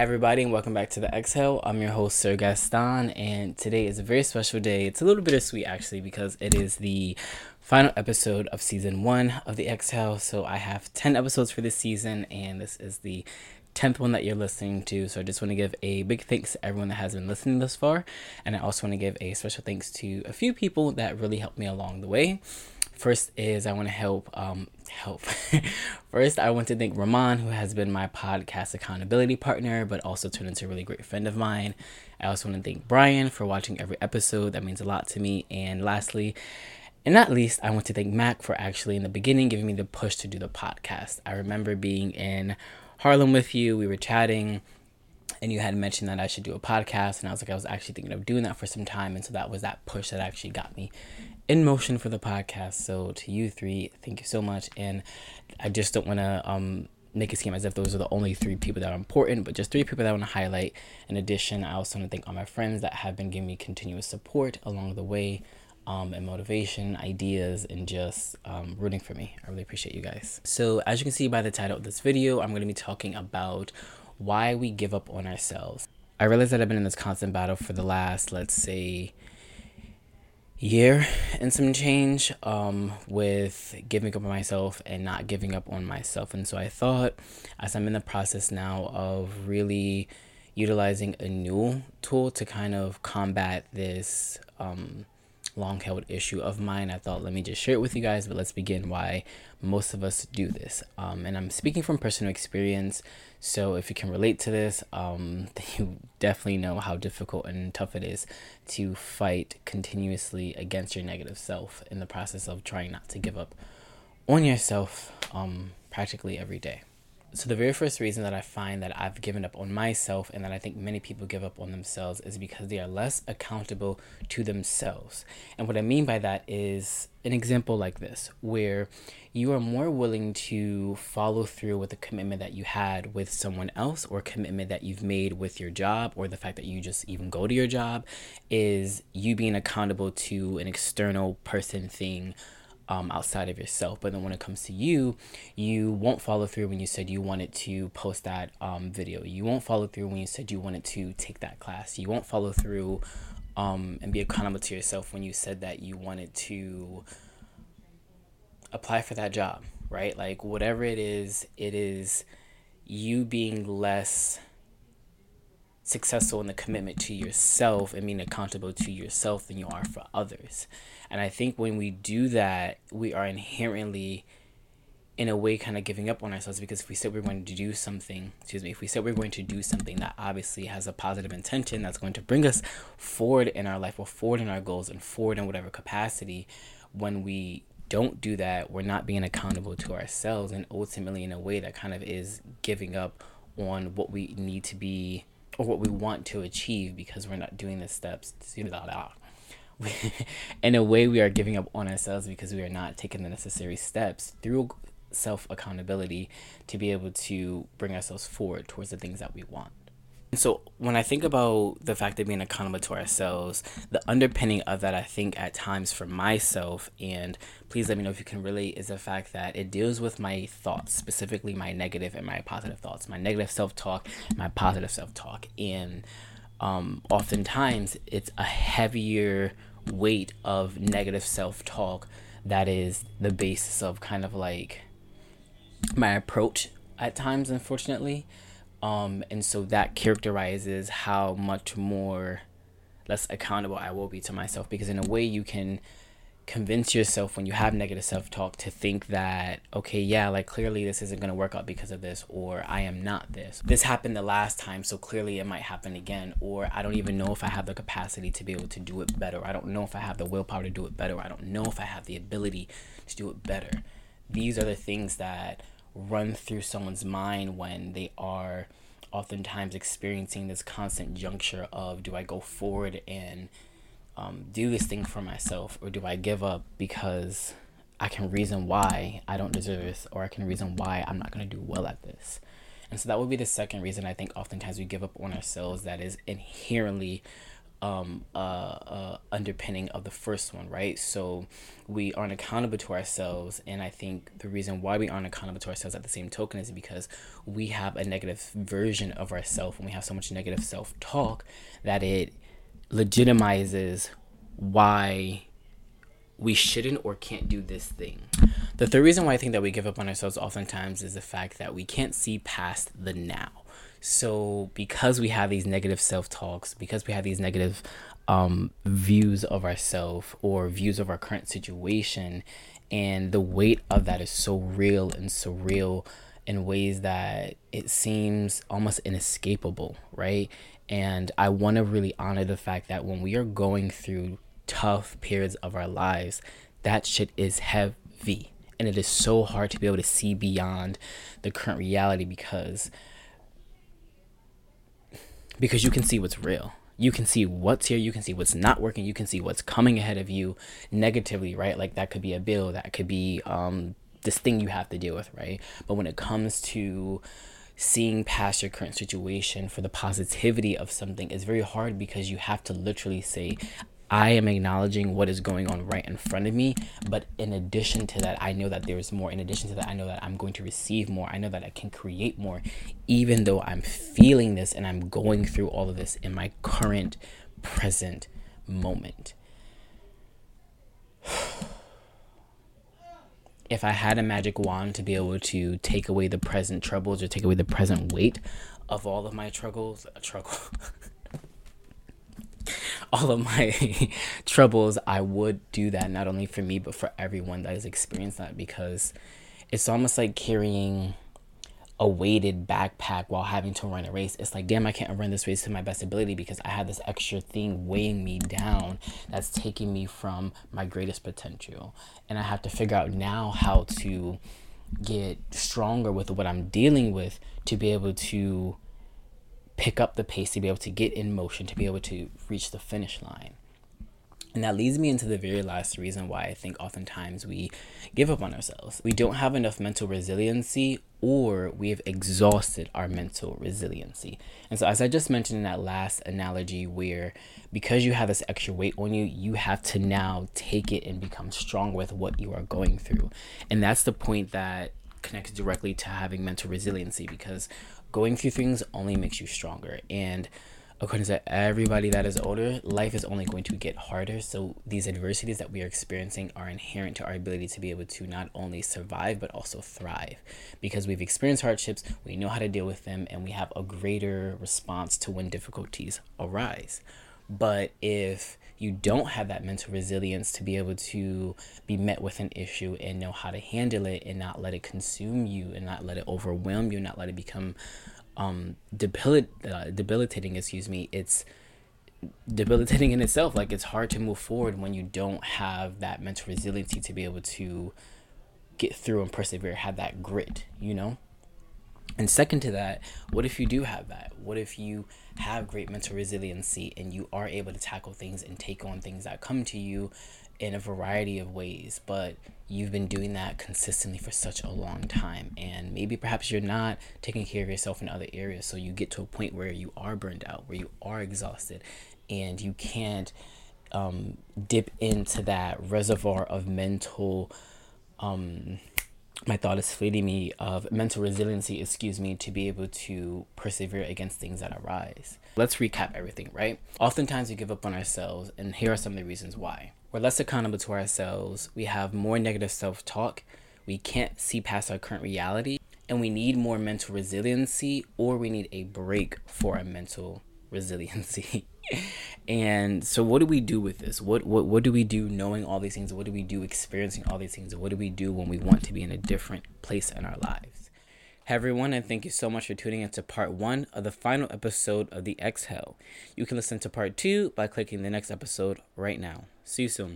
everybody, and welcome back to the Exhale. I'm your host, Sir Gastan, and today is a very special day. It's a little bittersweet actually because it is the final episode of season one of the Exhale. So I have 10 episodes for this season, and this is the 10th one that you're listening to. So I just want to give a big thanks to everyone that has been listening thus far, and I also want to give a special thanks to a few people that really helped me along the way. First is I want to help um help. First, I want to thank Ramon, who has been my podcast accountability partner, but also turned into a really great friend of mine. I also want to thank Brian for watching every episode. That means a lot to me. And lastly, and not least, I want to thank Mac for actually in the beginning giving me the push to do the podcast. I remember being in Harlem with you. We were chatting and you had mentioned that I should do a podcast, and I was like, I was actually thinking of doing that for some time, and so that was that push that actually got me in motion for the podcast. So to you three, thank you so much. And I just don't want to um, make it seem as if those are the only three people that are important, but just three people that I want to highlight. In addition, I also want to thank all my friends that have been giving me continuous support along the way. Um, and motivation, ideas, and just um, rooting for me. I really appreciate you guys. So, as you can see by the title of this video, I'm going to be talking about why we give up on ourselves. I realize that I've been in this constant battle for the last, let's say, year and some change um, with giving up on myself and not giving up on myself. And so I thought, as I'm in the process now of really utilizing a new tool to kind of combat this um, long held issue of mine, I thought, let me just share it with you guys. But let's begin why most of us do this. Um, and I'm speaking from personal experience. So if you can relate to this, um, you definitely know how difficult and tough it is to fight continuously against your negative self in the process of trying not to give up on yourself um, practically every day. So, the very first reason that I find that I've given up on myself and that I think many people give up on themselves is because they are less accountable to themselves. And what I mean by that is an example like this, where you are more willing to follow through with a commitment that you had with someone else or commitment that you've made with your job or the fact that you just even go to your job, is you being accountable to an external person, thing um, outside of yourself. But then when it comes to you, you won't follow through when you said you wanted to post that um, video. You won't follow through when you said you wanted to take that class. You won't follow through um, and be accountable to yourself when you said that you wanted to apply for that job, right? Like whatever it is, it is you being less successful in the commitment to yourself and being accountable to yourself than you are for others. And I think when we do that, we are inherently, in a way, kind of giving up on ourselves because if we said we're going to do something, excuse me, if we said we're going to do something that obviously has a positive intention that's going to bring us forward in our life or forward in our goals and forward in whatever capacity, when we don't do that, we're not being accountable to ourselves and ultimately in a way that kind of is giving up on what we need to be or what we want to achieve because we're not doing the steps in a way we are giving up on ourselves because we are not taking the necessary steps through self accountability to be able to bring ourselves forward towards the things that we want. So when I think about the fact of being accountable to ourselves, the underpinning of that I think at times for myself, and please let me know if you can relate, is the fact that it deals with my thoughts, specifically my negative and my positive thoughts, my negative self talk, my positive self talk. And um, oftentimes it's a heavier weight of negative self talk that is the basis of kind of like my approach at times, unfortunately. Um, and so that characterizes how much more less accountable I will be to myself because in a way you can convince yourself when you have negative self-talk to think that okay yeah like clearly this isn't going to work out because of this or i am not this. This happened the last time so clearly it might happen again or i don't even know if i have the capacity to be able to do it better. I don't know if i have the willpower to do it better. I don't know if i have the ability to do it better. These are the things that run through someone's mind when they are oftentimes experiencing this constant juncture of do I go forward and um, do this thing for myself or do I give up because I can reason why I don't deserve this or I can reason why I'm not going to do well at this. And so that would be the second reason I think oftentimes we give up on ourselves that is inherently um, uh, uh, underpinning of the first one, right? So we aren't accountable to ourselves, and I think the reason why we aren't accountable to ourselves at the same token is because we have a negative version of ourselves, and we have so much negative self talk that it legitimizes why we shouldn't or can't do this thing. The third reason why I think that we give up on ourselves oftentimes is the fact that we can't see past the now. So, because we have these negative self talks, because we have these negative um, views of ourselves or views of our current situation, and the weight of that is so real and surreal in ways that it seems almost inescapable, right? And I want to really honor the fact that when we are going through tough periods of our lives, that shit is heavy. And it is so hard to be able to see beyond the current reality because because you can see what's real. You can see what's here, you can see what's not working, you can see what's coming ahead of you negatively, right? Like that could be a bill, that could be um, this thing you have to deal with, right? But when it comes to seeing past your current situation for the positivity of something is very hard because you have to literally say, I am acknowledging what is going on right in front of me. But in addition to that, I know that there is more. In addition to that, I know that I'm going to receive more. I know that I can create more, even though I'm feeling this and I'm going through all of this in my current present moment. if I had a magic wand to be able to take away the present troubles or take away the present weight of all of my struggles, trouble. all of my troubles, I would do that not only for me but for everyone that has experienced that because it's almost like carrying a weighted backpack while having to run a race. It's like, damn, I can't run this race to my best ability because I have this extra thing weighing me down that's taking me from my greatest potential. And I have to figure out now how to get stronger with what I'm dealing with to be able to pick up the pace to be able to get in motion to be able to reach the finish line. And that leads me into the very last reason why I think oftentimes we give up on ourselves. We don't have enough mental resiliency or we have exhausted our mental resiliency. And so, as I just mentioned in that last analogy, where because you have this extra weight on you, you have to now take it and become strong with what you are going through. And that's the point that connects directly to having mental resiliency because going through things only makes you stronger. And according to everybody that is older, life is only going to get harder. So these adversities that we are experiencing are inherent to our ability to be able to not only survive but also thrive. Because we've experienced hardships, we know how to deal with them, and we have a greater response to when difficulties arise. But if you don't have that mental resilience to be able to be met with an issue and know how to handle it and not let it consume you and not let it overwhelm you, not let it become um, debilit- uh, debilitating, excuse me, it's debilitating in itself. Like it's hard to move forward when you don't have that mental resiliency to be able to get through and persevere, have that grit, you know? And second to that, what if you do have that? What if you have great mental resiliency and you are able to tackle things and take on things that come to you in a variety of ways, but you've been doing that consistently for such a long time. And maybe perhaps you're not taking care of yourself in other areas. So you get to a point where you are burned out, where you are exhausted, and you can't um, dip into that reservoir of mental um, my thought is fleeting me of mental resiliency, excuse me, to be able to persevere against things that arise. Let's recap everything, right? Oftentimes we give up on ourselves, and here are some of the reasons why. We're less accountable to ourselves, we have more negative self talk, we can't see past our current reality, and we need more mental resiliency, or we need a break for our mental resiliency. And so what do we do with this? What, what what do we do knowing all these things? What do we do experiencing all these things? What do we do when we want to be in a different place in our lives? Hey everyone and thank you so much for tuning into part one of the final episode of the exhale. You can listen to part two by clicking the next episode right now. See you soon